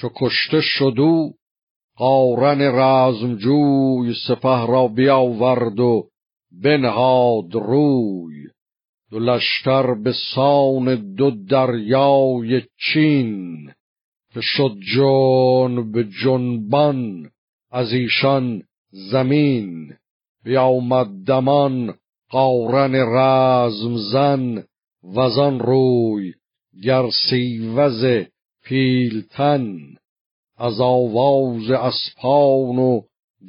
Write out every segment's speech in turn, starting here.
چو کشته شدو قارن رزمجوی سپه را بیاورد و بنهاد روی. دو لشکر به سان دو دریای چین که شد جون به جنبان از ایشان زمین. بیامد دمان قارن رزم زن وزان روی گر سیوز پیلتن از آواز اسپان و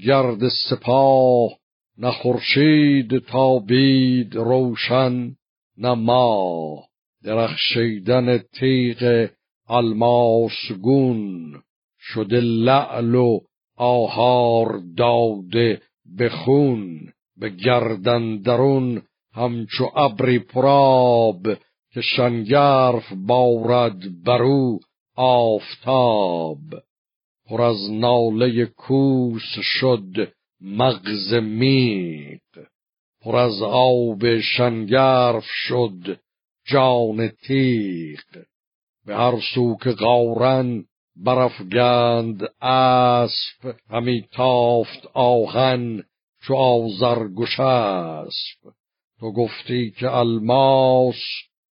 گرد سپاه نه خورشید تا بید روشن نه ماه درخشیدن تیغ الماس گون شده لعل و آهار داده به خون به گردن درون همچو ابری پراب که شنگرف بارد برو آفتاب پر از ناله کوس شد مغز میق پر از آب شنگرف شد جان تیغ. به هر سو که قارن برافگند اسب. همی تافت آهن چو آزرگش اسب تو گفتی که الماس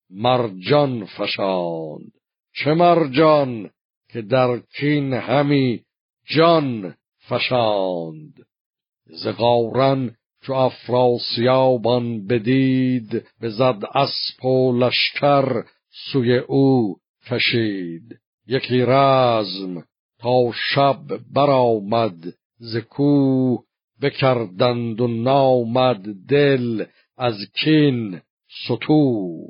مرجان فشاند. چه مرجان که در کین همی جان فشاند. ز قارن چو افراسیابان بدید بزد اسپ و لشکر سوی او کشید. یکی رزم تا شب برآمد ز کوه بکردند و نامد دل از کین ستو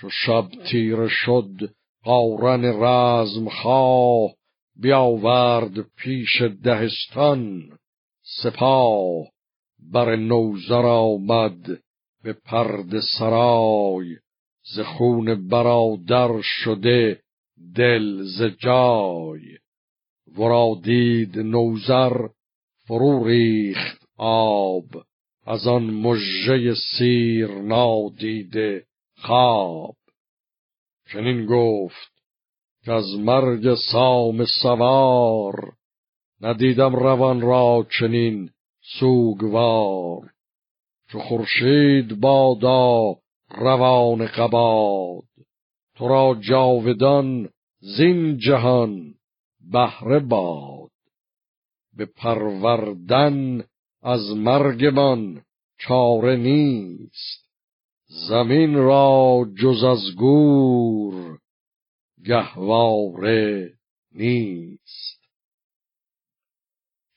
چو شب تیره شد قارن رزم خواه بیاورد پیش دهستان. سپاه بر نوزر آمد به پرد سرای. ز خون برادر شده دل ز جای. ورا دید نوزر فرو ریخت آب. از آن مژه سیر نادیده خواب. چنین گفت که از مرگ سام سوار ندیدم روان را چنین سوگوار چو خورشید بادا روان قباد. تو را جاودان زین جهان بهره باد. به پروردن از مرگمان چاره نیست. زمین را جز از گور گهواره نیست.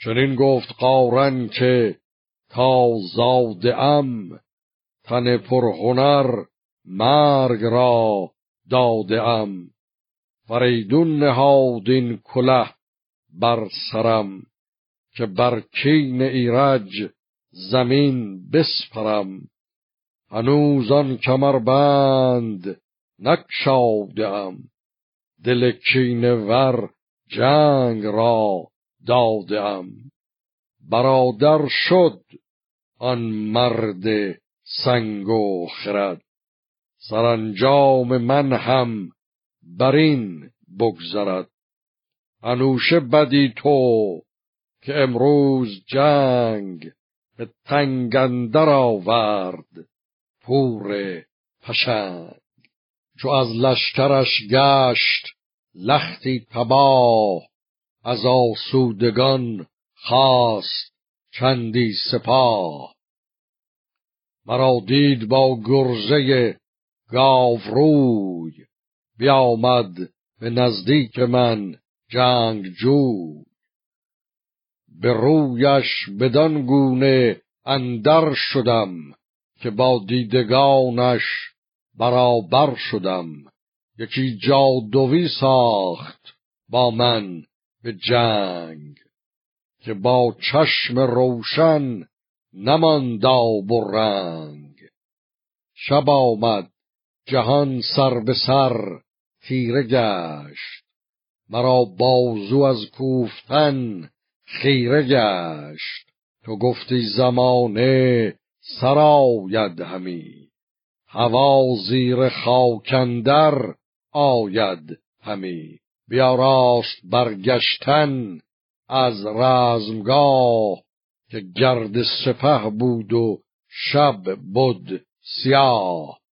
چنین گفت قارن که تا زاده ام تن پرهنر مرگ را داده ام. فریدون نهادین کله بر سرم که بر کین ایرج زمین بسپرم. هنوز آن کمربند نکشادم دل کینه ور جنگ را دادم برادر شد آن مرد سنگ و خرد. سرانجام من هم برین بگذرد. انوشه بدی تو که امروز جنگ به تنگندر آورد. پور پشنگ. چو از لشکرش گشت لختی تباه از آسودگان خواست چندی سپاه. مرا دید با گرزه گاوروی بیامد به نزدیک من جنگ جوی. به رویش بدان گونه اندر شدم که با دیدگانش برابر شدم. یکی جادوی ساخت با من به جنگ که با چشم روشن نماند آب و رنگ. شب آمد جهان سر به سر تیره گشت. مرا بازو از کوفتن خیره گشت. تو گفتی زمانه سراید همی. هوا زیر خاکندر آید همی. بیاراست برگشتن از رزمگاه که گرد سپه بود و شب بود سیاه.